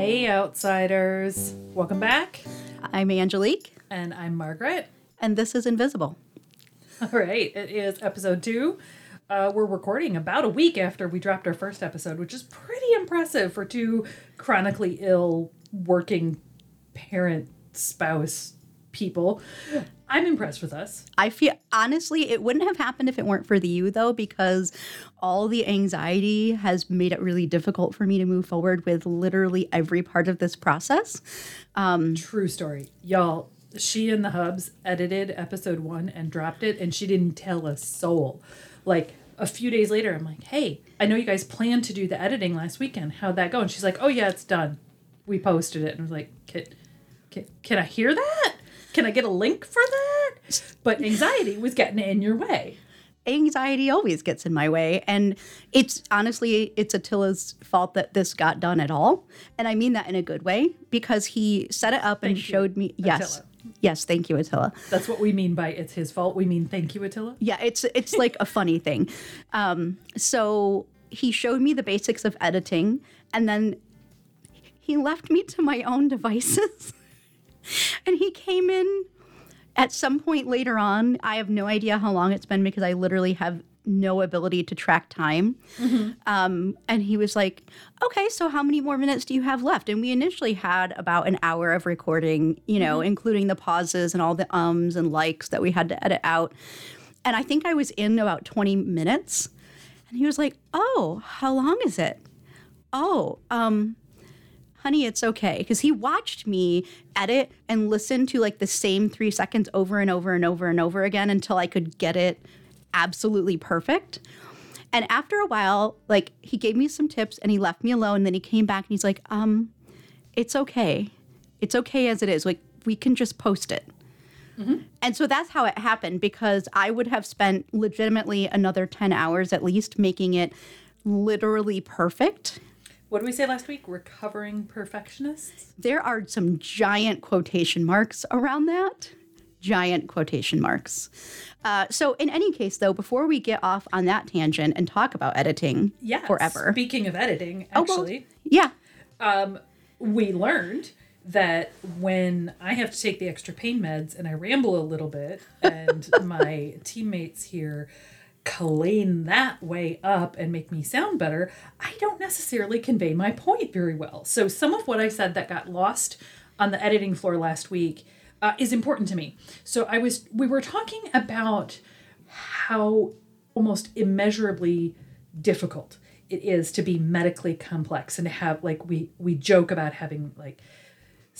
Hey, outsiders. Welcome back. I'm Angelique, And I'm Margaret. and this is Invisible. All right, it is episode two. Uh, we're recording about a week after we dropped our first episode, which is pretty impressive for two chronically ill working parent spouse people. I'm impressed with us. I feel honestly, it wouldn't have happened if it weren't for the you, though, because all the anxiety has made it really difficult for me to move forward with literally every part of this process. Um, True story. Y'all, she and the Hubs edited episode one and dropped it, and she didn't tell a soul. Like a few days later, I'm like, hey, I know you guys planned to do the editing last weekend. How'd that go? And she's like, oh, yeah, it's done. We posted it. And I was like, can, can, can I hear that? Can I get a link for that? But anxiety was getting in your way. Anxiety always gets in my way, and it's honestly it's Attila's fault that this got done at all, and I mean that in a good way because he set it up and you, showed me. Yes, Attila. yes, thank you, Attila. That's what we mean by it's his fault. We mean thank you, Attila. Yeah, it's it's like a funny thing. Um, so he showed me the basics of editing, and then he left me to my own devices. and he came in at some point later on. I have no idea how long it's been because I literally have no ability to track time. Um, and he was like, "Okay, so how many more minutes do you have left?" And we initially had about an hour of recording, you know, including the pauses and all the ums and likes that we had to edit out. And I think I was in about 20 minutes. And he was like, "Oh, how long is it?" "Oh, um honey, it's okay." Because he watched me edit and listen to like the same 3 seconds over and over and over and over again until I could get it absolutely perfect. And after a while, like he gave me some tips and he left me alone. then he came back and he's like, um, it's okay. It's okay as it is. Like we can just post it. And so that's how it happened because I would have spent legitimately another 10 hours at least making it literally perfect. What did we say last week? Recovering perfectionists? There are some giant quotation marks around that. Giant quotation marks. Uh, so, in any case, though, before we get off on that tangent and talk about editing Yeah. forever, Speaking of editing, Oh, well, actually. yeah, we learned that when I have to take the extra pain meds and I ramble a little bit, and my teammates here clean that way up and make me sound better, I don't necessarily convey my point very well. So some of what I said that got lost on the editing floor last week uh, is important to me. So I was we were talking about how almost immeasurably difficult it is to be medically complex and to have like we we joke about having like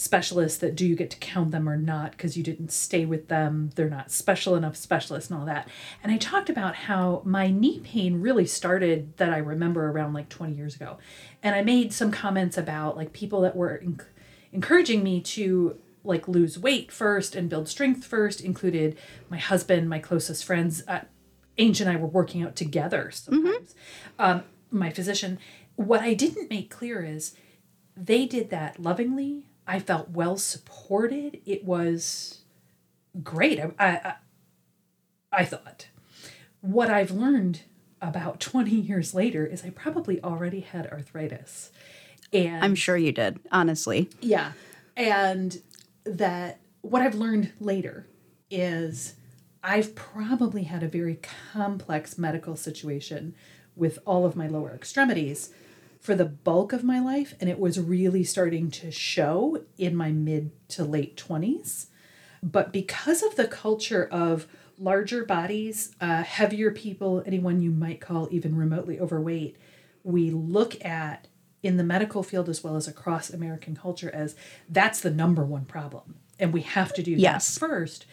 specialists that do you get to count them or not because you didn't stay with them they're not special enough specialists and all that and i talked about how my knee pain really started that i remember around like 20 years ago and i made some comments about like people that were enc- encouraging me to like lose weight first and build strength first included my husband my closest friends uh, Ange and I were working out together sometimes. Um, my physician. What I didn't make clear is they did that lovingly. I felt well supported. It was great. I, I, I- thought. What I've learned about 20 years later is I probably already had arthritis. And I'm sure you did, honestly. yeah. And that what I've learned later is I've probably had a very complex medical situation with all of my lower extremities for the bulk of my life. And it was really starting to show in my mid to late 20s. But because of the culture of larger bodies, uh, heavier people, anyone you might call even remotely overweight, we look at in the medical field as well as across American culture as that's the number one problem. And we have to do Yes. that first.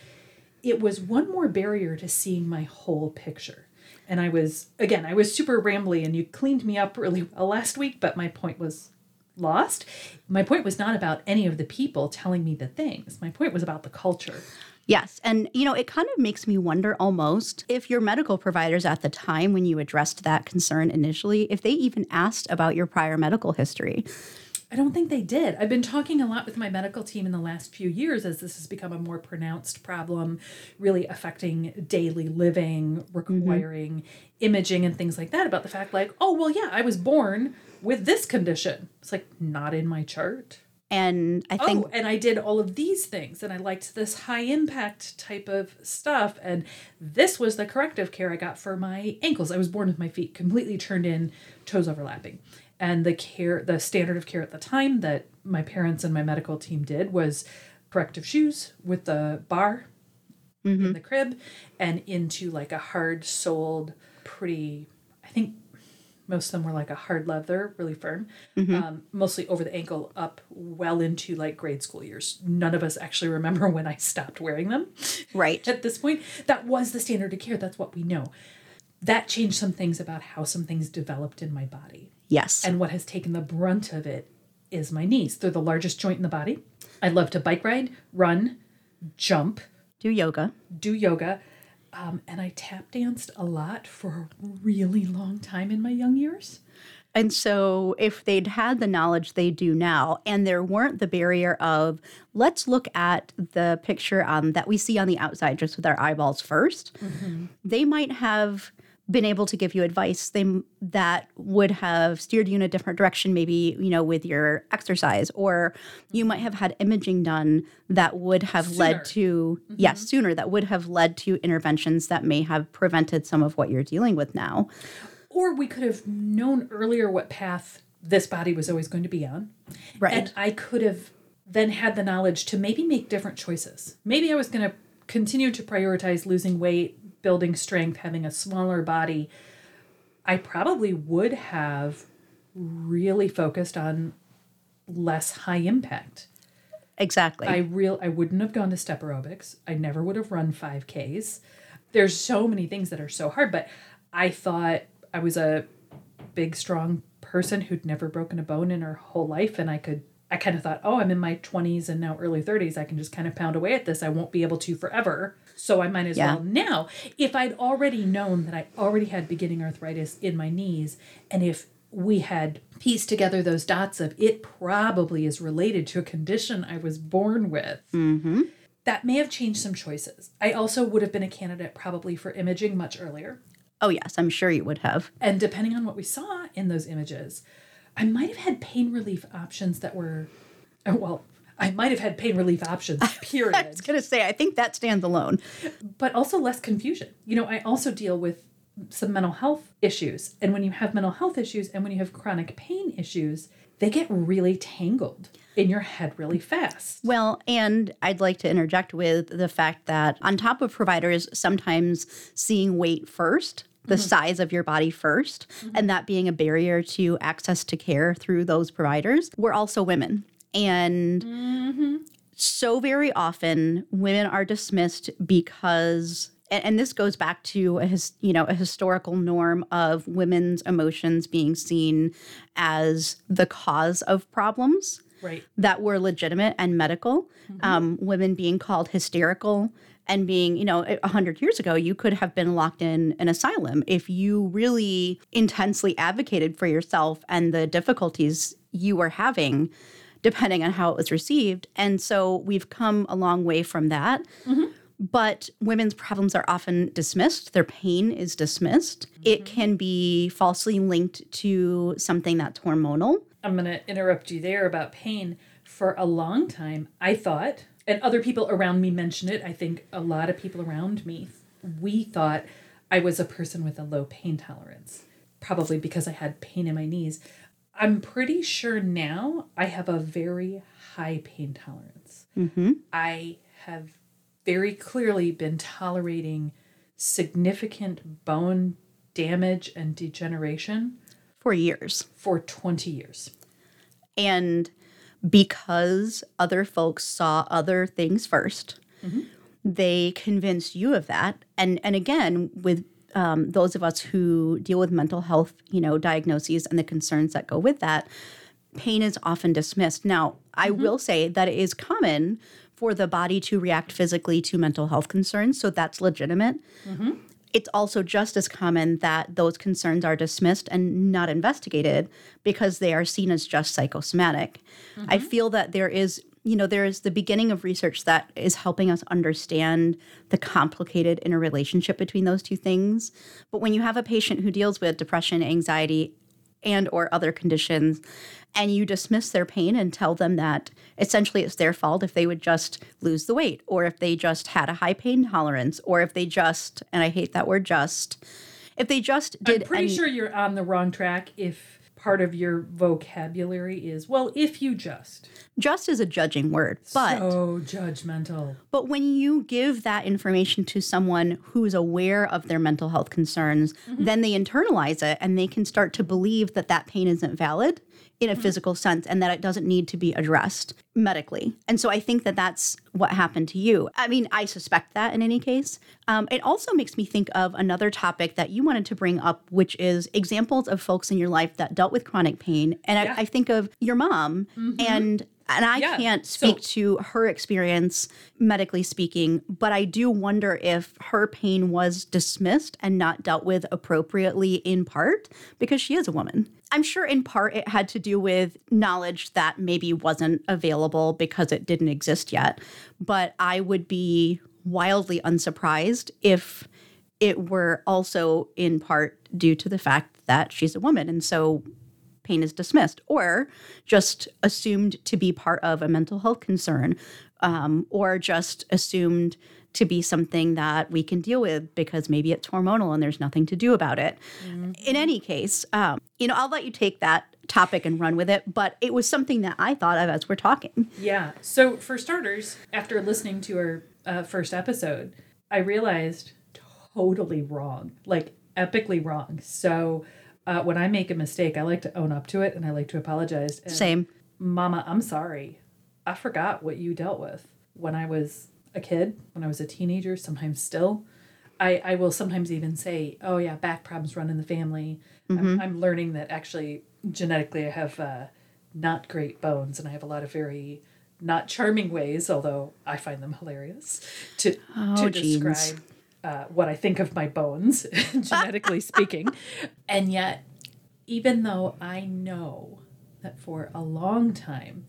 It was one more barrier to seeing my whole picture. And I was, again, I was super rambly and you cleaned me up really well last week, but my point was lost. My point was not about any of the people telling me the things. My point was about the culture. Yes. And, you know, it kind of makes me wonder almost if your medical providers at the time when you addressed that concern initially, if they even asked about your prior medical history. I don't think they did. I've been talking a lot with my medical team in the last few years as this has become a more pronounced problem, really affecting daily living, mm-hmm. requiring imaging and things like that about the fact like, oh, well, yeah, I was born with this condition. It's like not in my chart. And I oh, think oh, and I did all of these things and I liked this high impact type of stuff. And this was the corrective care I got for my ankles. I was born with my feet completely turned in, toes overlapping. And the care, the standard of care at the time that my parents and my medical team did was corrective shoes with the bar in the crib and into like a hard soled, pretty, I think most of them were like a hard leather, really firm, um, mostly over the ankle up well into like grade school years. None of us actually remember when I stopped wearing them right. at this point. That was the standard of care. That's what we know. That changed some things about how some things developed in my body. Yes. And what has taken the brunt of it is my knees. They're the largest joint in the body. I love to bike ride, run, jump, Do yoga. do yoga. Um, and I tap danced a lot for a really long time in my young years. And so, if they'd had the knowledge they do now, and there weren't the barrier of, let's look at the picture um, that we see on the outside just with our eyeballs 1st they might have been able to give you advice they, that would have steered you in a different direction, maybe, you know, with your exercise, or you might have had imaging done that would have Sooner. led to, mm-hmm. yes, sooner, that would have led to interventions that may have prevented some of what you're dealing with now. Or we could have known earlier what path this body was always going to be on. Right. And I could have then had the knowledge to maybe make different choices. Maybe I was going to continue to prioritize losing weight, building strength, having a smaller body. I probably would have really focused on less high impact. exactly. I real I wouldn't have gone to step aerobics. I never would have run 5Ks. There's so many things that are so hard, but I thought I was a big strong person who'd never broken a bone in her whole life and I could I kind of thought, "Oh, I'm in my 20s and now early 30s. I can just kind of pound away at this. I won't be able to forever. So I might as Yeah. well now. If I'd already known that I already had beginning arthritis in my knees and if we had pieced together those dots of it probably is related to a condition I was born with mm-hmm. that may have changed some choices. I also would have been a candidate probably for imaging much earlier. oh, yes, I'm sure you would have. And depending on what we saw in those images, I might have had pain relief options that were, oh, well, I might have had pain relief options, period. I was going to say, I think that stands alone. but also less confusion. You know, I also deal with some mental health issues. And when you have mental health issues and when you have chronic pain issues, they get really tangled in your head really fast. Well, and I'd like to interject with the fact that on top of providers sometimes seeing weight first, the mm-hmm. size of your body 1st mm-hmm. and that being a barrier to access to care through those providers, we're also women. And mm-hmm. so very often women are dismissed because and, and this goes back to a his, you know a historical norm of women's emotions being seen as the cause of problems Right. that were legitimate and medical. Um, women being called hysterical and being, you know, a hundred years ago, you could have been locked in an asylum if you really intensely advocated for yourself and the difficulties you were having, depending on how it was received. And so we've come a long way from that. Mm-hmm. But women's problems are often dismissed. Their pain is dismissed. It mm-hmm. can be falsely linked to something that's hormonal. I'm going to interrupt you there about pain. For a long time, I thought, and other people around me mention it, I think a lot of people around me, we thought I was a person with a low pain tolerance, probably because I had pain in my knees. I'm pretty sure now I have a very high pain tolerance. Mm-hmm. I have very clearly been tolerating significant bone damage and degeneration For years. for 20 years. And because other folks saw other things 1st mm-hmm. they convinced you of that. And and again, with um, those of us who deal with mental health, you know, diagnoses and the concerns that go with that, pain is often dismissed. Now, I mm-hmm. will say that it is common for the body to react physically to mental health concerns, so that's legitimate. Mm-hmm. It's also just as common that those concerns are dismissed and not investigated because they are seen as just psychosomatic. I mm-hmm. feel that there is, you know, there is the beginning of research that is helping us understand the complicated interrelationship between those two things. But when you have a patient who deals with depression, anxiety, and or other conditions and you dismiss their pain and tell them that essentially it's their fault if they would just lose the weight or if they just had a high pain tolerance or if they just and I hate that word just if they just did I'm pretty any- sure you're on the wrong track if part of your vocabulary is, well, if you just. just is a judging word but so judgmental. But when you give that information to someone who's aware of their mental health concerns, mm-hmm. then they internalize it and they can start to believe that that pain isn't valid in a physical sense and that it doesn't need to be addressed medically. And so I think that that's what happened to you. I mean, I suspect that in any case. Um, it also makes me think of another topic that you wanted to bring up, which is examples of folks in your life that dealt with chronic pain. And Yeah. I, I think of your mom and and I Yeah. can't So- speak to her experience medically speaking, but I do wonder if her pain was dismissed and not dealt with appropriately in part because she is a woman. I'm sure in part it had to do with knowledge that maybe wasn't available because it didn't exist yet. But I would be wildly unsurprised if it were also in part due to the fact that she's a woman. And so pain is dismissed or just assumed to be part of a mental health concern um, or just assumed to be something that we can deal with because maybe it's hormonal and there's nothing to do about it. In any case, um, you know, I'll let you take that topic and run with it, but it was something that I thought of as we're talking. Yeah. So, for starters, after listening to our uh, first episode, I realized totally wrong, like epically wrong. So, uh, when I make a mistake, I like to own up to it and I like to apologize. And, Same. Mama, I'm sorry. I forgot what you dealt with when I was a kid, when I was a teenager, sometimes still. I, I will sometimes even say, oh, yeah, back problems run in the family. I'm, I'm learning that actually genetically I have uh, not great bones and I have a lot of very not charming ways, although I find them hilarious, to, to genes. describe uh, what I think of my bones, genetically speaking. And yet, even though I know that for a long time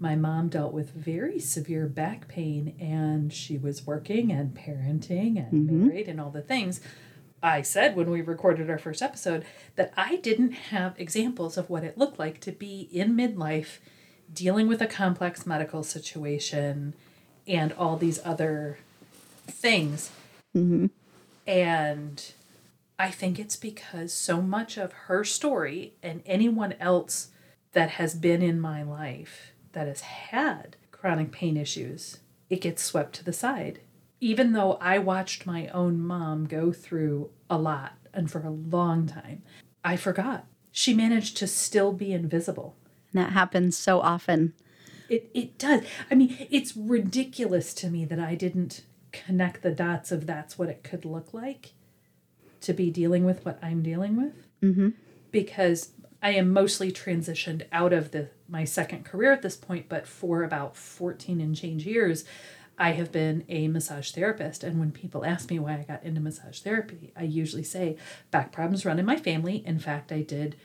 my mom dealt with very severe back pain and she was working and parenting and married and all the things. I said when we recorded our first episode that I didn't have examples of what it looked like to be in midlife dealing with a complex medical situation and all these other things. Mm-hmm. And I think it's because so much of her story and anyone else that has been in my life that has had chronic pain issues, it gets swept to the side. Even though I watched my own mom go through a lot and for a long time, I forgot. She managed to still be invisible. And that happens so often. It, it does. I mean, it's ridiculous to me that I didn't connect the dots of that's what it could look like to be dealing with what I'm dealing with. Mm-hmm. Because I am mostly transitioned out of the my second career at this point, but for about 14 and change years, I have been a massage therapist. And when people ask me why I got into massage therapy, I usually say back problems run in my family. In fact, I did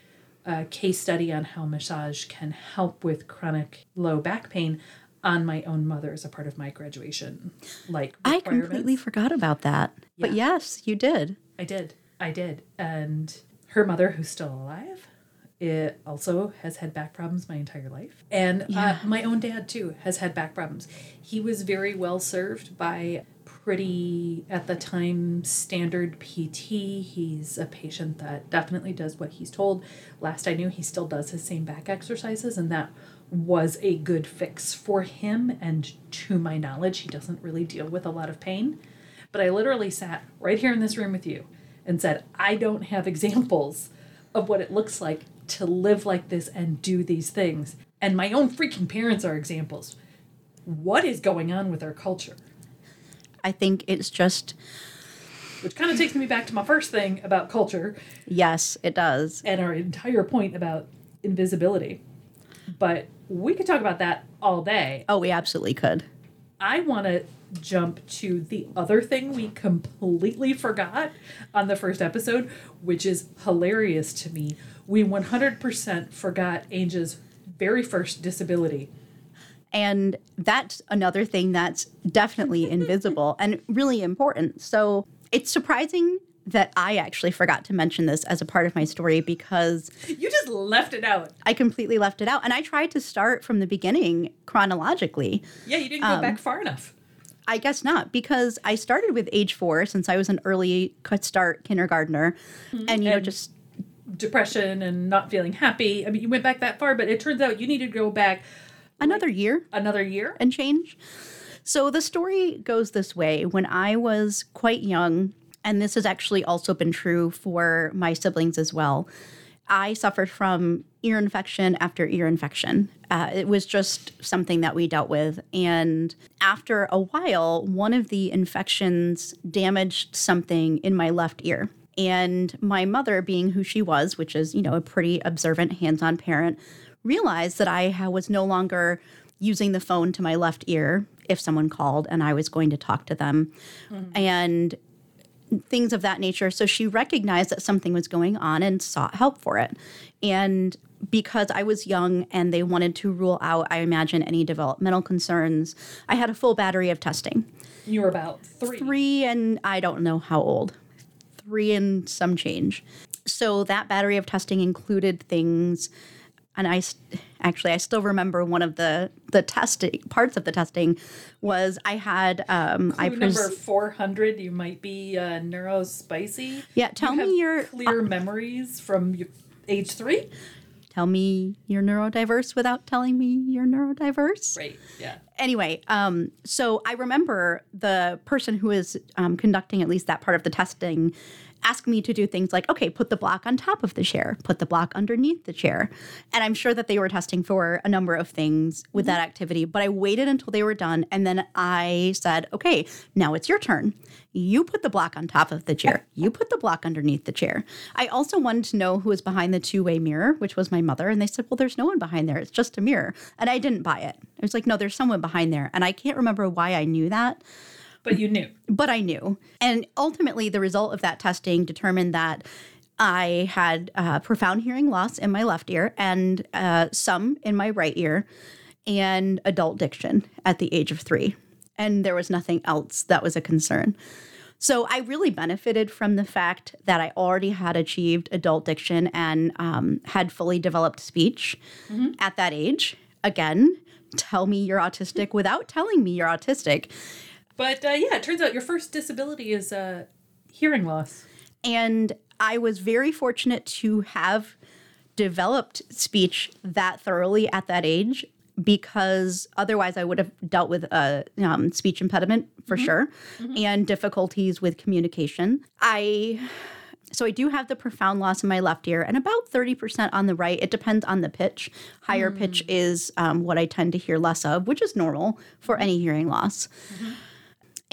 a case study on how massage can help with chronic low back pain on my own mother as a part of my graduation like I completely forgot about that. But yes, you did. I did. I did. And her mother, who's still alive, it also has had back problems my entire life. And uh, my own dad, too, has had back problems. He was very well served by pretty, at the time, standard PT. He's a patient that definitely does what he's told. Last I knew, he still does his same back exercises, and that was a good fix for him. And to my knowledge, he doesn't really deal with a lot of pain. But I literally sat right here in this room with you and said, I don't have examples of what it looks like to live like this and do these things. And my own freaking parents are examples. What is going on with our culture? I think it's just, Which kind of takes me back to my first thing about culture yes, it does. and our entire point about invisibility. But we could talk about that all day. Oh, we absolutely could. I want to jump to the other thing we completely forgot on the first episode, which is hilarious to me. We 100% forgot Angel's very first disability. And that's another thing that's definitely invisible and really important. So it's surprising that I actually forgot to mention this as a part of my story because You just left it out. I completely left it out. And I tried to start from the beginning chronologically. Yeah, you didn't go back um, far enough. I guess not, because I started with age four since I was an early cut start kindergartner. Mm-hmm. And, you know, And- just Depression and not feeling happy. I mean, you went back that far, but it turns out you needed to go back another year. another year. and change. So the story goes this way. When I was quite young, and this has actually also been true for my siblings as well, I suffered from ear infection after ear infection. Uh, it was just something that we dealt with. And after a while, one of the infections damaged something in my left ear. And my mother, being who she was, which is, you know, a pretty observant, hands on parent, realized that I was no longer using the phone to my left ear if someone called and I was going to talk to them and things of that nature. So she recognized that something was going on and sought help for it. And because I was young and they wanted to rule out, I imagine, any developmental concerns, I had a full battery of testing. You were about three. Three and I don't know how old, three and some change. So that battery of testing included things, and I s- actually I still remember one of the the testing parts of the testing was I had um, I Clue pres- number 400, you might be uh, neurospicy. yeah tell you me your clear memories from your age three. tell me you're neurodiverse without telling me you're neurodiverse. Right. Yeah. Anyway, um, so I remember the person who was um, conducting at least that part of the testing asked me to do things like, okay, put the block on top of the chair, put the block underneath the chair. And I'm sure that they were testing for a number of things with that activity, but I waited until they were done. And then I said, okay, now it's your turn. You put the block on top of the chair. You put the block underneath the chair. I also wanted to know who was behind the two way mirror, which was my mother. And they said, well, there's no one behind there. It's just a mirror. And I didn't buy it. I was like, no, there's someone behind there. And I can't remember why I knew that But you knew. but I knew. And ultimately, the result of that testing determined that I had uh, profound hearing loss in my left ear and uh, some in my right ear, and adult diction at the age of three. And there was nothing else that was a concern. So I really benefited from the fact that I already had achieved adult diction and um, had fully developed speech at that age. Again, tell me you're autistic without telling me you're autistic. But uh, yeah, it turns out your first disability is uh, hearing loss. And I was very fortunate to have developed speech that thoroughly at that age because otherwise I would have dealt with a um, speech impediment for sure and difficulties with communication. I so I do have the profound loss in my left ear and about 30% on the right. It depends on the pitch. Higher pitch is um, what I tend to hear less of, which is normal for any hearing loss.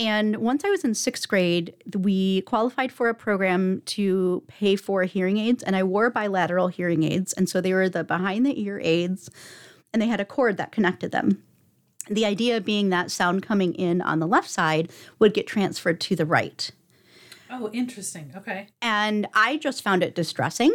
And once I was in sixth grade, we qualified for a program to pay for hearing aids, and I wore bilateral hearing aids. And so they were the behind the ear aids, and they had a cord that connected them. The idea being that sound coming in on the left side would get transferred to the right. Oh, interesting. Okay. And I just found it distressing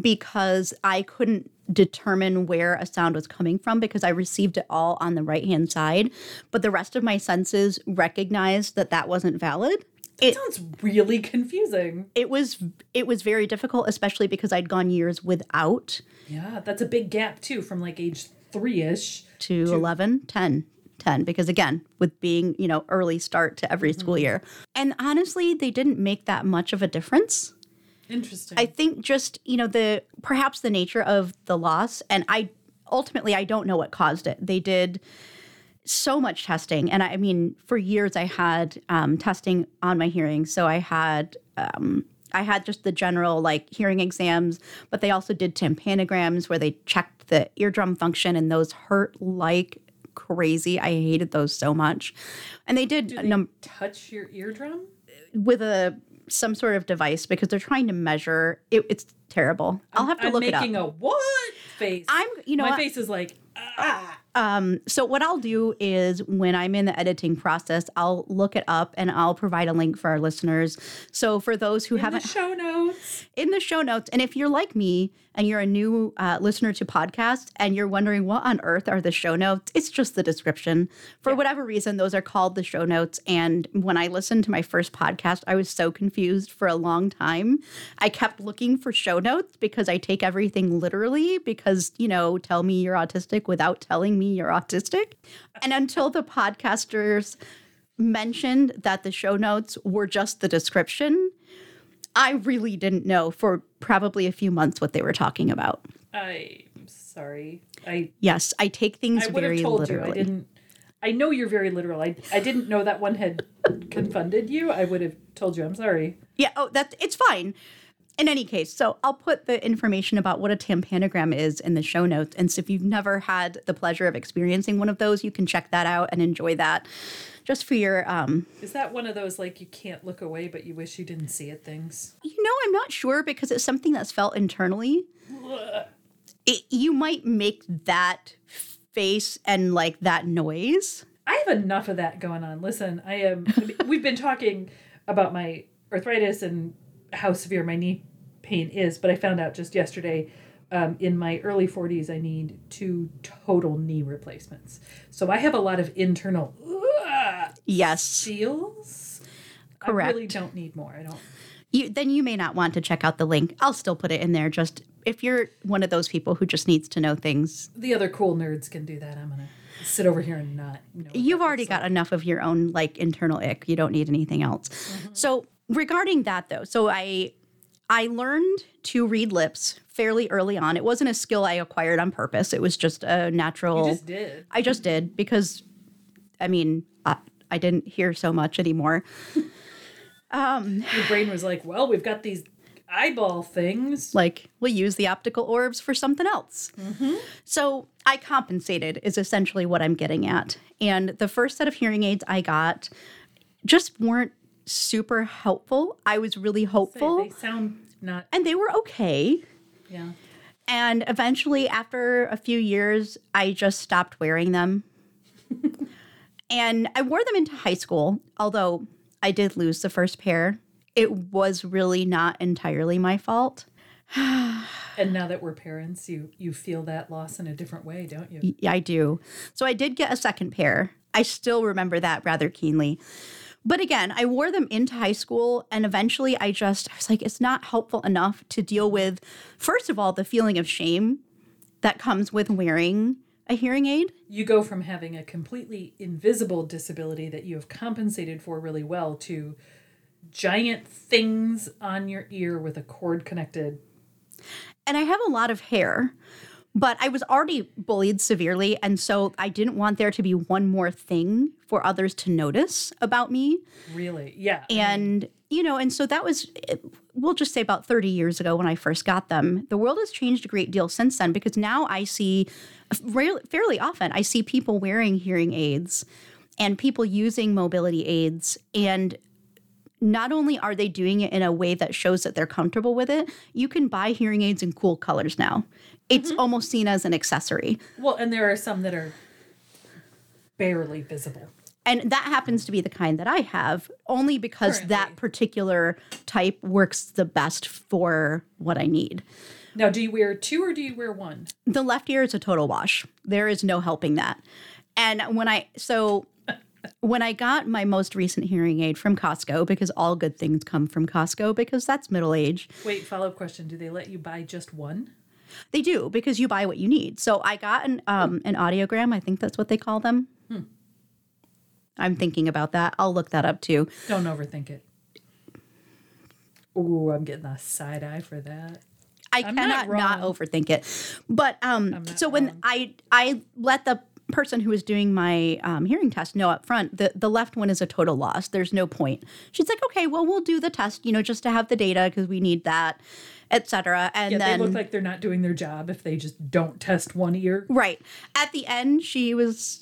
because I couldn't determine where a sound was coming from because I received it all on the right hand side. But the rest of my senses recognized that that wasn't valid. It, Sounds really confusing. it was it was very difficult, especially because I'd gone years without Yeah, that's a big gap too, from like age three ish. to 11, 10, 10, because again, with being, you know, early start to every mm-hmm. school year. And honestly, they didn't make that much of a difference. Interesting. I think just, you know, the perhaps the nature of the loss and I ultimately I don't know what caused it. They did so much testing and I mean for years I had um, testing on my hearing. So I had um, I had just the general like hearing exams, but they also did tympanograms where they checked the eardrum function and those hurt like crazy. I hated those so much. And they did Do they num- touch your eardrum? with a some sort of device because they're trying to measure it, it's terrible. I'll have to I'm look it up. making a what face. I'm you know My what? face is like ah. Um, so what I'll do is when I'm in the editing process, I'll look it up and I'll provide a link for our listeners. So for those who In haven't show notes. in the show notes. And if you're like me and you're a new uh, listener to podcasts and you're wondering what on earth are the show notes, it's just the description. For whatever reason, those are called the show notes. And when I listened to my first podcast, I was so confused for a long time. I kept looking for show notes because I take everything literally because, you know, tell me you're autistic without telling me you're autistic. And until the podcasters mentioned that the show notes were just the description, I really didn't know for probably a few months what they were talking about. I'm sorry. I Yes, I take things I would very have told literally. you. I didn't. I know you're very literal. I I didn't know that one had confounded you. I would have told you. I'm sorry. Yeah, oh, that's it's fine. In any case, so I'll put the information about what a tympanogram is in the show notes. And so if you've never had the pleasure of experiencing one of those, you can check that out and enjoy that just for your um Is that one of those like you can't look away but you wish you didn't see it things? you know, I'm not sure because it's something that's felt internally. It, you might make that face and like that noise. I have enough of that going on. Listen, I am we've been talking about my arthritis and how severe my knee pain is, but I found out just yesterday. Um, in my early 40s, I need two total knee replacements. So I have a lot of internal uh, Yes. feels. I really don't need more. I don't. you, then you may not want to check out the link. I'll still put it in there just if you're one of those people who just needs to know things. The other cool nerds can do that. I'm gonna sit over here and not. Know You've already got enough of your own like internal ick. You don't need anything else. So regarding that though, so I I learned to read lips fairly early on. It wasn't a skill I acquired on purpose. It was just a natural. You just did. I just did because I mean, I, I didn't hear so much anymore. um, Your brain was like, well, we've got these eyeball things. like we'll use the optical orbs for something else. So I compensated is essentially what I'm getting at. And the first set of hearing aids I got just weren't super helpful. I was really hopeful They sound not. and they were okay. Yeah. And eventually, after a few years, I just stopped wearing them. and I wore them into high school, although I did lose the first pair. It was really not entirely my fault. And now that we're parents, you you feel that loss in a different way, don't you? Yeah, I do. So I did get a second pair. I still remember that rather keenly. But again, I wore them into high school and eventually I just I was like it's not helpful enough to deal with first of all the feeling of shame that comes with wearing a hearing aid. You go from having a completely invisible disability that you have compensated for really well to giant things on your ear with a cord connected. And I have a lot of hair, but I was already bullied severely and so I didn't want there to be one more thing for others to notice about me. Really, yeah. And, you know, and so that was, eh, we'll just say about 30 years ago when I first got them. The world has changed a great deal since then because now I see uh, fairly often, I see people wearing hearing aids and people using mobility aids. And not only are they doing it in a way that shows that they're comfortable with it, you can buy hearing aids in cool colors now. It's mm-hmm. almost seen as an accessory. well, and there are some that are barely visible. And that happens to be the kind that I have, only because that particular type works the best for what I need. Now, do you wear two or do you wear one? The left ear is a total wash. There is no helping that. And when I, so when I got my most recent hearing aid from Costco, because all good things come from Costco, because that's middle age, Wait, follow up question. Do they let you buy just one? They do because you buy what you need. So I got an um, an audiogram. I think that's what they call them. I'm thinking about that. I'll look that up too. Don't overthink it. Ooh, I'm getting a side eye for that. I I'm cannot not, wrong. overthink it. But um, not so when wrong. I I let the person who was doing my um, hearing test know up front that the left one is a total loss. There's no point. She's like, okay, well we'll do the test, you know, just to have the data because we need that, etc. And Yeah, then they look like they're not doing their job if they just don't test one ear. right at the end, she was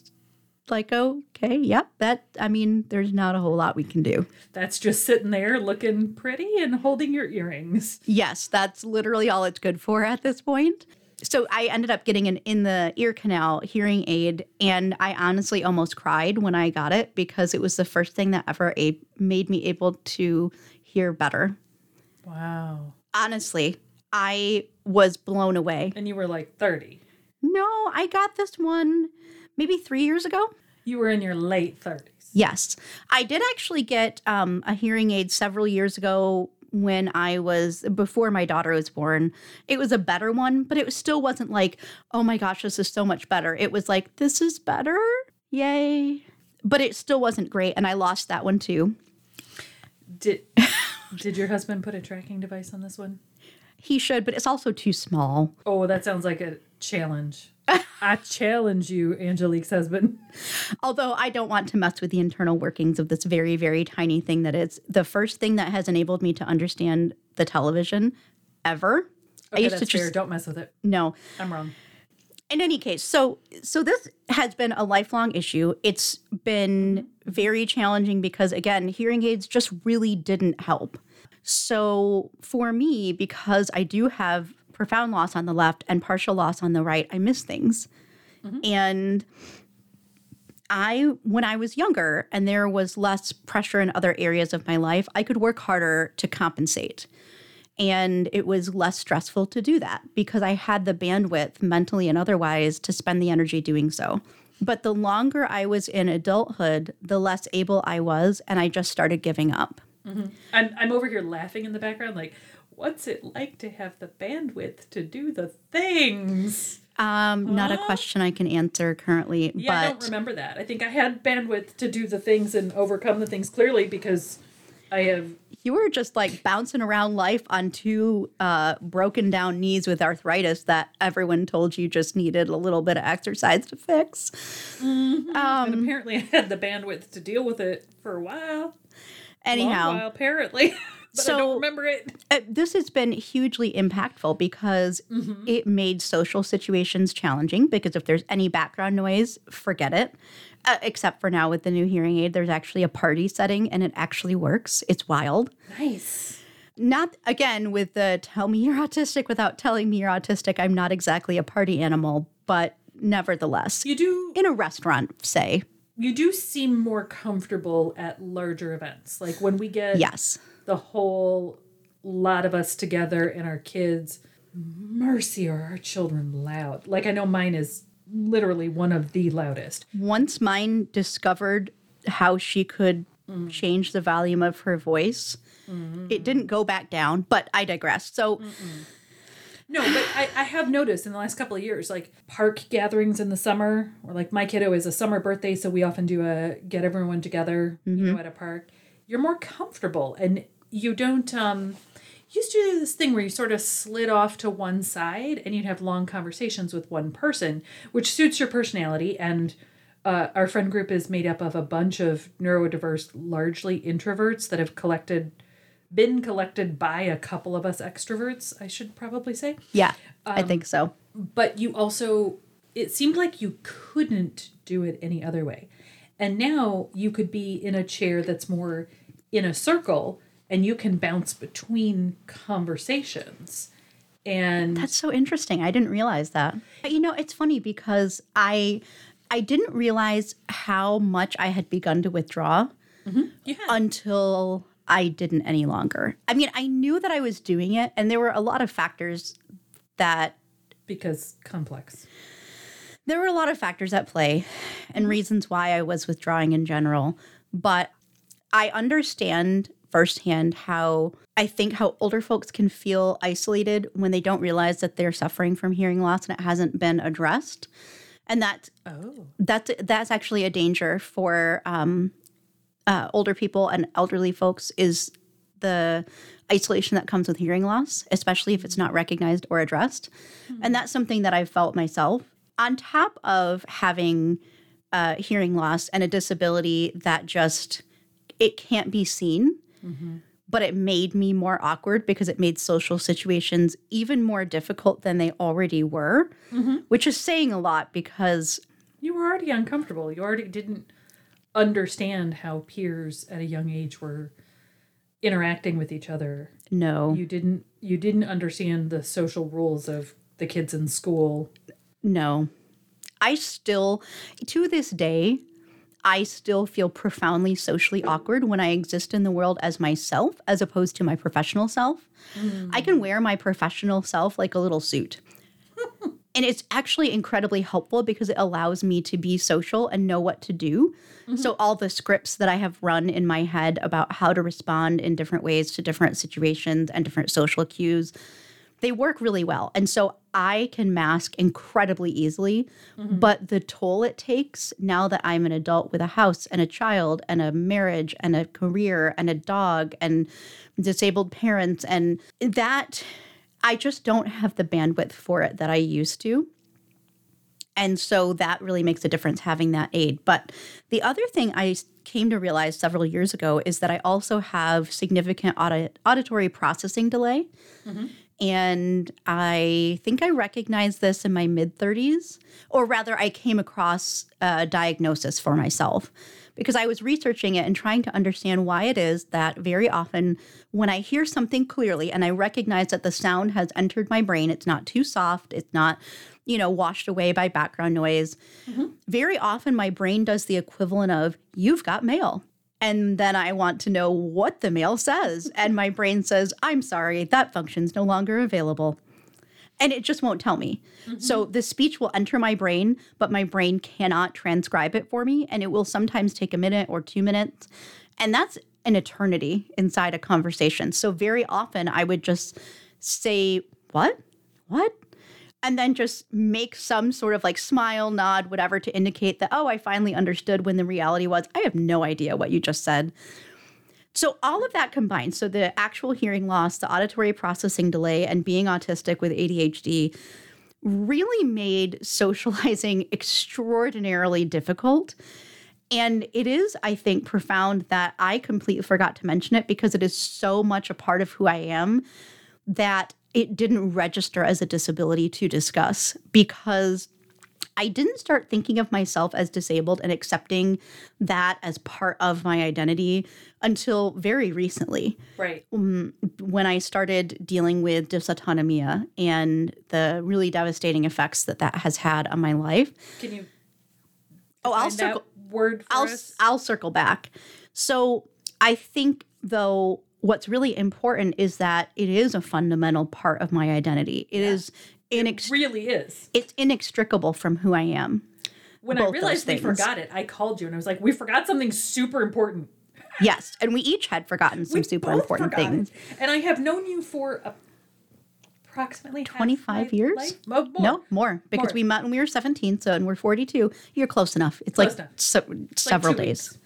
like, okay, yep, that. I mean, there's not a whole lot we can do. That's just sitting there looking pretty and holding your earrings. Yes, that's literally all it's good for at this point. So I ended up getting an in the ear canal hearing aid, and I honestly almost cried when I got it because it was the first thing that ever a- made me able to hear better. Wow. Honestly, I was blown away. And you were like 30. No, I got this one maybe three years ago. You were in your late 30s. Yes, I did actually get um, a hearing aid several years ago when I was before my daughter was born. It was a better one, but it still wasn't like, oh my gosh, this is so much better. It was like, this is better. Yay. But it still wasn't great. And I lost that one too. Did Did your husband put a tracking device on this one? He should, but it's also too small. Oh, that sounds like a challenge. I challenge you, Angelique's husband. Although I don't want to mess with the internal workings of this very, very tiny thing that is the first thing that has enabled me to understand the television ever. Okay, that's fair. Don't mess with it. no. I'm wrong. in any case so so this has been a lifelong issue it's been very challenging because again hearing aids just really didn't help so for me because i do have profound loss on the left and partial loss on the right i miss things mm-hmm. and i when i was younger and there was less pressure in other areas of my life i could work harder to compensate and it was less stressful to do that because I had the bandwidth mentally and otherwise to spend the energy doing so. But the longer I was in adulthood, the less able I was, and I just started giving up. Mm-hmm. I'm I'm over here laughing in the background, like, what's it like to have the bandwidth to do the things? Um, Not a question I can answer currently, Yeah, I don't remember that. I think I had bandwidth to do the things and overcome the things clearly because I have you were just like bouncing around life on two uh, broken down knees with arthritis that everyone told you just needed a little bit of exercise to fix. and apparently I had the bandwidth to deal with it for a while. Anyhow, while, apparently. but I So- don't remember it. uh, this has been hugely impactful because it made social situations challenging because if there's any background noise forget it uh, except for now with the new hearing aid there's actually a party setting and it actually works it's wild Nice. not again with the tell me you're autistic without telling me you're autistic i'm not exactly a party animal but nevertheless You do in a restaurant say you do seem more comfortable at larger events. Like when we get yes the whole lot of us together and our kids. Mercy, are our children loud? Like I know mine is literally one of the loudest. once mine discovered how she could mm. change the volume of her voice, it mm-hmm. didn't go back down, but I digress. So, No, but I, I have noticed in the last couple of years, like park gatherings in the summer, or like my kiddo is a summer birthday, so we often do a get everyone together, you know, mm-hmm. at a park. You're more comfortable and you don't um used to do this thing where you sort of slid off to one side and you'd have long conversations with one person, which suits your personality. And uh, our friend group is made up of a bunch of neurodiverse, largely introverts that have collected, been collected by a couple of us extroverts, I should probably say. Yeah, I think so. but you also it seemed like you couldn't do it any other way. And now you could be in a chair that's more in a circle and you can bounce between conversations and That's so interesting. I didn't realize that. But, you know, it's funny because I I didn't realize how much I had begun to withdraw mm-hmm. yeah until I didn't any longer. I mean, I knew that I was doing it and there were a lot of factors that because complex there were a lot of factors at play and reasons why I was withdrawing in general, but I understand firsthand how I think how older folks can feel isolated when they don't realize that they're suffering from hearing loss and it hasn't been addressed. And that oh that's that's actually a danger for um, uh, older people and elderly folks is the isolation that comes with hearing loss, especially if it's not recognized or addressed. And that's something that I've felt myself. On top of having uh, hearing loss and a disability that just it can't be seen, but it made me more awkward because it made social situations even more difficult than they already were, which is saying a lot because you were already uncomfortable you already didn't understand how peers at a young age were interacting with each other no, you didn't you didn't understand the social rules of the kids in school. No. I still, to this day, I still feel profoundly socially awkward when I exist in the world as myself as opposed to my professional self. I can wear my professional self like a little suit. and it's actually incredibly helpful because it allows me to be social and know what to do. Mm-hmm. So, all the scripts that I have run in my head about how to respond in different ways to different situations and different social cues, they work really well. And so I can mask incredibly easily, mm-hmm. but the toll it takes now that I'm an adult with a house and a child and a marriage and a career and a dog and disabled parents and that I just don't have the bandwidth for it that I used to. And so that really makes a difference having that aid. But the other thing I came to realize several years ago is that I also have significant audit, auditory processing delay. Mm-hmm. And I think I recognized this in my mid 30s, or rather, I came across a diagnosis for myself because I was researching it and trying to understand why it is that very often when I hear something clearly and I recognize that the sound has entered my brain, it's not too soft, it's not, you know, washed away by background noise. Mm-hmm. Very often my brain does the equivalent of, you've got mail. And then I want to know what the mail says. And my brain says, I'm sorry, that function's no longer available. And it just won't tell me. Mm-hmm. So the speech will enter my brain, but my brain cannot transcribe it for me. And it will sometimes take a minute or two minutes. And that's an eternity inside a conversation. So very often I would just say, What? What? And then just make some sort of like smile, nod, whatever to indicate that, oh, I finally understood when the reality was, I have no idea what you just said. So, all of that combined, so the actual hearing loss, the auditory processing delay, and being autistic with ADHD really made socializing extraordinarily difficult. And it is, I think, profound that I completely forgot to mention it because it is so much a part of who I am that it didn't register as a disability to discuss because I didn't start thinking of myself as disabled and accepting that as part of my identity until very recently Right. Um, when I started dealing with dysautonomia and the really devastating effects that that has had on my life. Can you Oh, I'll circle. word for I'll us? I'll circle back. So I think though what's really important is that it is a fundamental part of my identity. It is inex- really is. it's inextricable from who I am. When I realized they forgot it, I called you and I was like, "We forgot something super important." Yes, and we each had forgotten some We super important things. it. And I have known you for approximately half 25 my years? life? Mo- more. No, more because More. we met when we were 17, so and we're 42. You're close enough. It's Close like enough. se- Like several two days. weeks.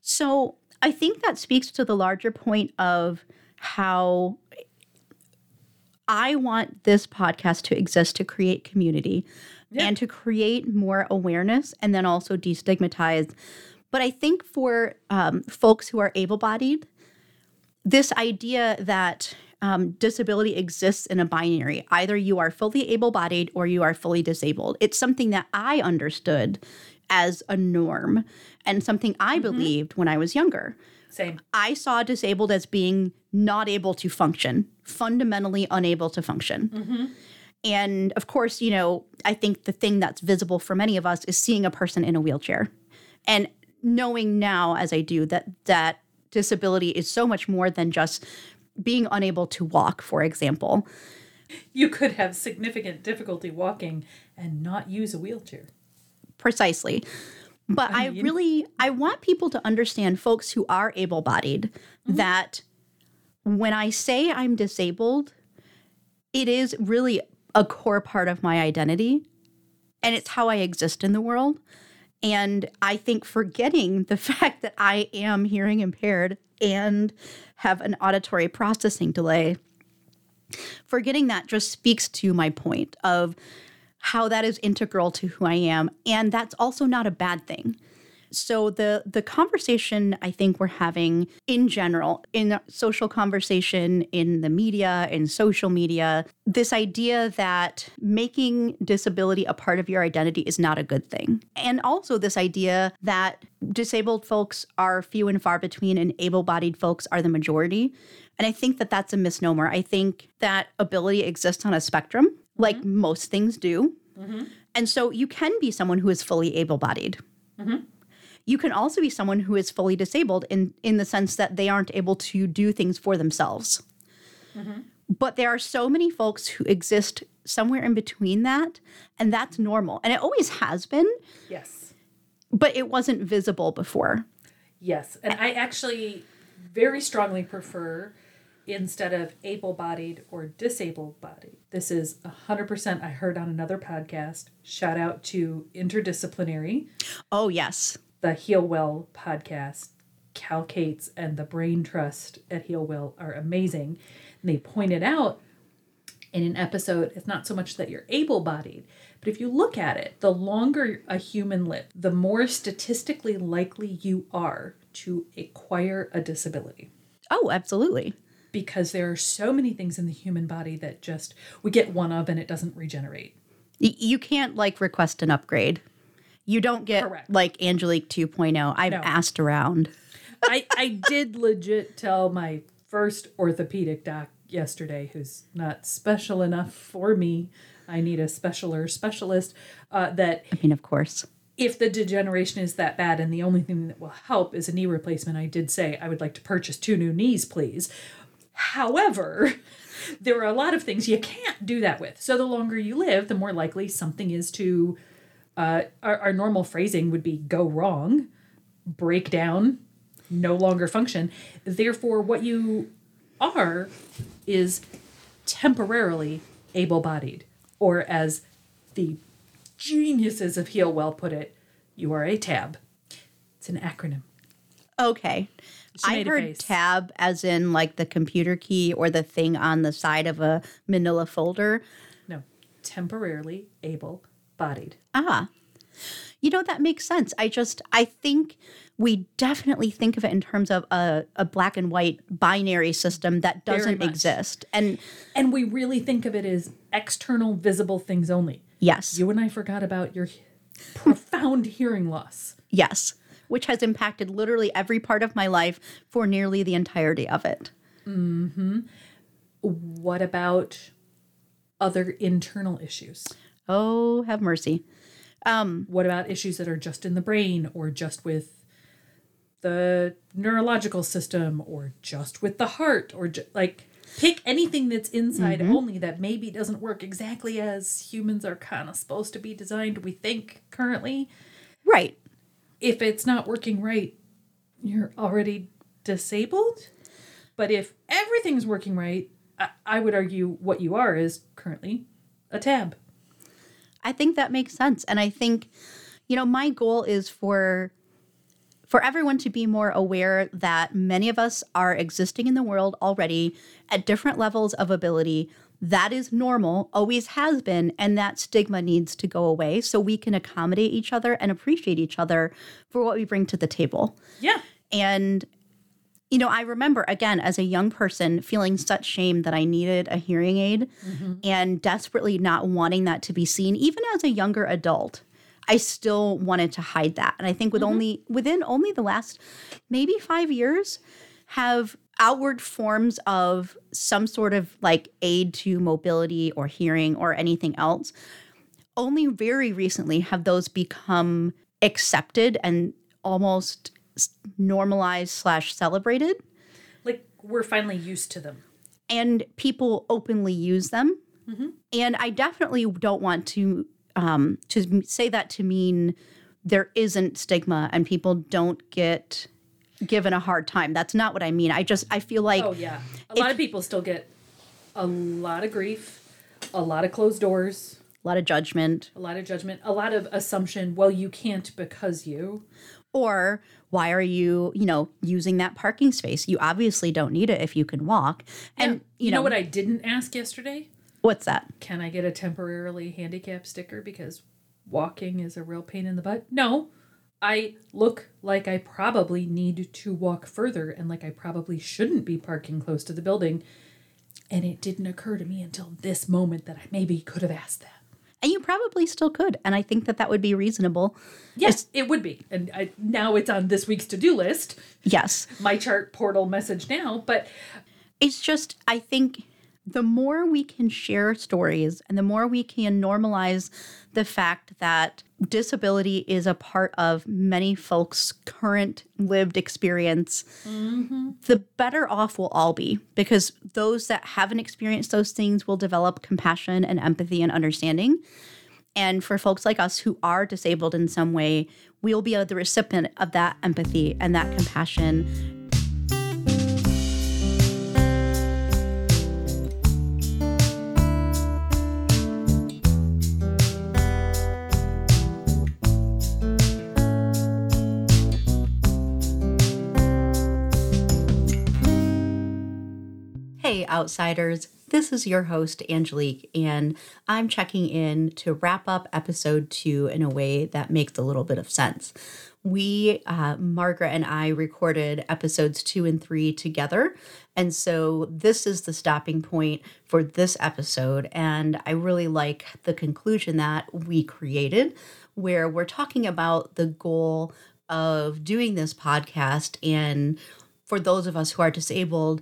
So I think that speaks to the larger point of how I want this podcast to exist to create community and to create more awareness and then also destigmatize. But I think for um, folks who are able bodied, this idea that um, disability exists in a binary either you are fully able bodied or you are fully disabled. It's something that I understood as a norm and something I mm-hmm. believed when I was younger. Same. I saw disabled as being not able to function, fundamentally unable to function. Mm-hmm. And of course, you know, I think the thing that's visible for many of us is seeing a person in a wheelchair and knowing now as I do that that disability is so much more than just being unable to walk, for example. You could have significant difficulty walking and not use a wheelchair. Precisely. But i, really i want people to understand folks who are able-bodied mm-hmm. that when i say i'm disabled it is really a core part of my identity and it's how i exist in the world. And i think forgetting the fact that i am hearing impaired and have an auditory processing delay forgetting that just speaks to my point of how that is integral to who I am and that's also not a bad thing. So the the conversation I think we're having in general in social conversation in the media in social media this idea that making disability a part of your identity is not a good thing. And also this idea that disabled folks are few and far between and able-bodied folks are the majority. And I think that that's a misnomer. I think that ability exists on a spectrum like mm-hmm. most things do. Mm-hmm. And so you can be someone who is fully able bodied. Mm-hmm. You can also be someone who is fully disabled in, in the sense that they aren't able to do things for themselves. But there are so many folks who exist somewhere in between that, and that's normal. And it always has been, Yes. but it wasn't visible before. Yes. And I actually very strongly prefer instead of able bodied or disabled bodied. This is 100% I heard on another podcast. Shout out to Interdisciplinary, Oh, yes. the Heal Well podcast. Cal Cates and the Brain Trust at Heal Well are amazing. And they pointed out in an episode, it's not so much that you're able bodied, but if you look at it, the longer a human lives, the more statistically likely you are to acquire a disability. Oh, absolutely. Because there are so many things in the human body that just we get one of and it doesn't regenerate. You can't like request an upgrade. You don't get Correct. like Angelique 2.0. I've No. asked around. I, I did legit tell my first orthopedic doc yesterday, who's not special enough for me. I need a specialer specialist. Uh, that I mean, of course. if the degeneration is that bad and the only thing that will help is a knee replacement, I did say I would like to purchase two new knees, please. However, there are a lot of things you can't do that with. So the longer you live, the more likely something is to. Uh, our, our normal phrasing would be go wrong, break down, no longer function. Therefore, what you are is temporarily able bodied, or as the geniuses of Heal Well put it, you are a tab. It's an acronym. Okay. She I heard tab as in like the computer key or the thing on the side of a manila folder. No, temporarily able bodied. Ah. You know, that makes sense. I just, I think we definitely think of it in terms of a, a black and white binary system that doesn't exist. And And we really think of it as external, visible things only. yes, You and I forgot about your profound hearing loss. yes, which has impacted literally every part of my life for nearly the entirety of it. Mhm. What about other internal issues? Oh, have mercy. What about issues that are just in the brain or just with the neurological system or just with the heart or ju- like pick anything that's inside only that maybe doesn't work exactly as humans are kind of supposed to be designed we think currently Right. If it's not working right you're already disabled but if everything's working right I, I would argue what you are is currently a tab I think that makes sense. And I think, you know, my goal is for for everyone to be more aware that many of us are existing in the world already at different levels of ability. That is normal, always has been, and that stigma needs to go away so we can accommodate each other and appreciate each other for what we bring to the table. yeah And, you know, I remember again as a young person feeling such shame that I needed a hearing aid mm-hmm. and desperately not wanting that to be seen, even as a younger adult. I still wanted to hide that. And I think with mm-hmm. only within only the last maybe five years have outward forms of some sort of like aid to mobility or hearing or anything else only very recently have those become accepted and almost normalized slash celebrated. Like we're finally used to them. And people openly use them. And i definitely don't want to um, to say that to mean there isn't stigma and people don't get given a hard time that's not what i mean i just i feel like Oh yeah, a lot of people still get a lot of grief, a lot of closed doors, a lot of judgment a lot of judgment, a lot of assumption. Well, you can't because you. or why are you you know using that parking space you obviously don't need it if you can walk and you, know, what I didn't ask yesterday? what's that Can I get a temporarily handicapped sticker because walking is a real pain in the butt? No. I look like I probably need to walk further and like I probably shouldn't be parking close to the building. And it didn't occur to me until this moment that I maybe could have asked that. And you probably still could. And I think that that would be reasonable. Yes, it would be. And I, now it's on this week's to do list, Yes. my chart portal message now. But It's just, I think the more we can share stories and the more we can normalize the fact that disability is a part of many folks' current lived experience, mm-hmm. the better off we'll all be because those that haven't experienced those things will develop compassion and empathy and understanding. And for folks like us who are disabled in some way, we'll be the recipient of that empathy and that compassion Hey, outsiders. This is your host, Angelique, and I'm checking in to wrap up episode two in a way that makes a little bit of sense. We, uh, Margaret and I, recorded episodes two and three together. And so this is the stopping point for this episode. And I really like the conclusion that we created, where we're talking about the goal of doing this podcast and for those of us who are disabled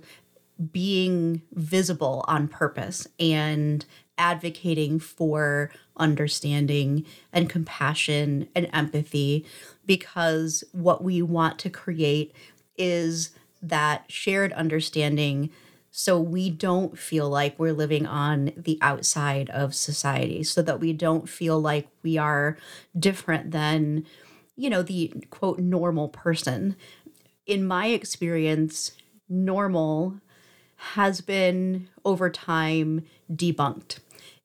being visible on purpose and advocating for understanding and compassion and empathy because what we want to create is that shared understanding so we don't feel like we're living on the outside of society so that we don't feel like we are different than you know the quote normal person. In my experience normal has been over time debunked.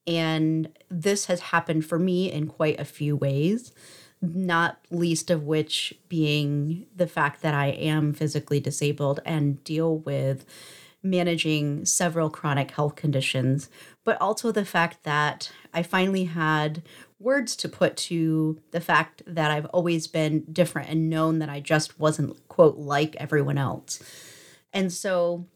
And this has happened for me in quite a few ways, not least of which being the fact that I am physically disabled and deal with managing several chronic health conditions, but also the fact that I finally had words to put to the fact that I've always been different and known that I just wasn't, quote, like everyone else. And so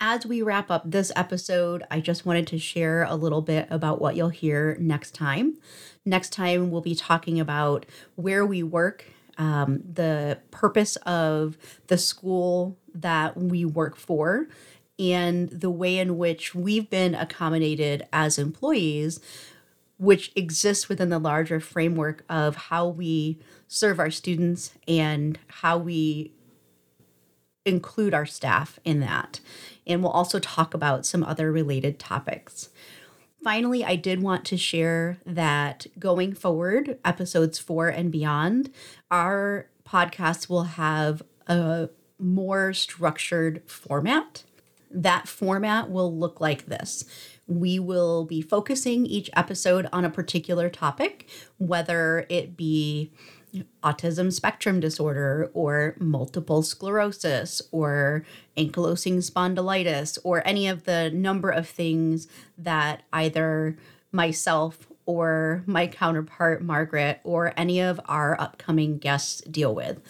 as we wrap up this episode, I just wanted to share a little bit about what you'll hear next time. Next time, we'll be talking about where we work, um, the purpose of the school that we work for, and the way in which we've been accommodated as employees, which exists within the larger framework of how we serve our students and how we include our staff in that. And we'll also talk about some other related topics. Finally, I did want to share that going forward, episodes four and beyond, our podcast will have a more structured format. That format will look like this. We will be focusing each episode on a particular topic, whether it be autism spectrum disorder or multiple sclerosis or ankylosing spondylitis or any of the number of things that either myself or my counterpart Margaret or any of our upcoming guests deal with.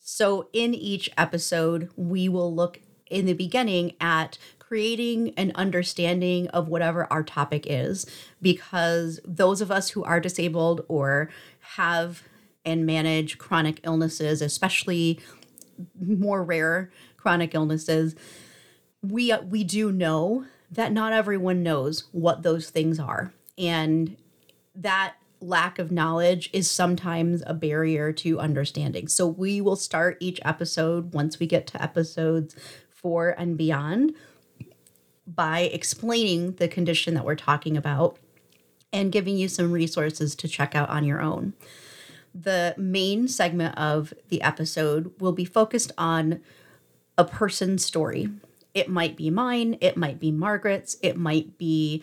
So in each episode, we will look in the beginning at creating an understanding of whatever our topic is because those of us who are disabled or have and manage chronic illnesses, especially more rare chronic illnesses, we uh, we do know that not everyone knows what those things are. And that lack of knowledge is sometimes a barrier to understanding. So we will start each episode once we get to episodes 4 and beyond by explaining the condition that we're talking about and giving you some resources to check out on your own the main segment of the episode will be focused on a person's story. It might be mine, it might be Margaret's, it might be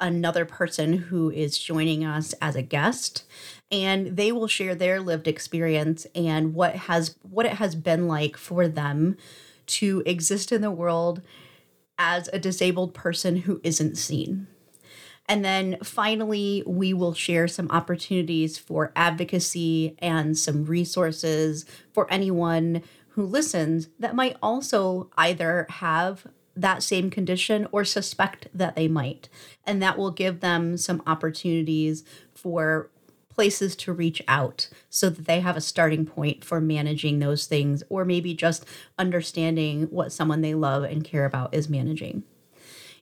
another person who is joining us as a guest and they will share their lived experience and what has what it has been like for them to exist in the world as a disabled person who isn't seen. And then finally, we will share some opportunities for advocacy and some resources for anyone who listens that might also either have that same condition or suspect that they might. And that will give them some opportunities for places to reach out so that they have a starting point for managing those things or maybe just understanding what someone they love and care about is managing.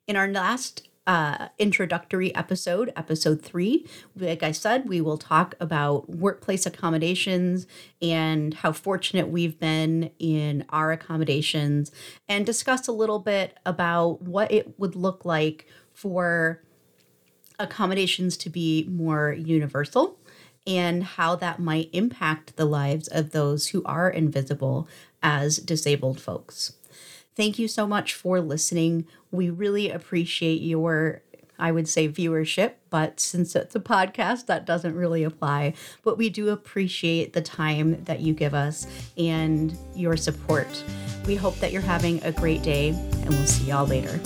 In our last uh, introductory episode, episode three, like I said, we will talk about workplace accommodations and how fortunate we've been in our accommodations and discuss a little bit about what it would look like for accommodations to be more universal and how that might impact the lives of those who are invisible as disabled folks. Thank you so much for listening. We really appreciate your, I would say, viewership, but since it's a podcast, that doesn't really apply. But we do appreciate the time that you give us and your support. We hope that you're having a great day, and we'll see y'all later.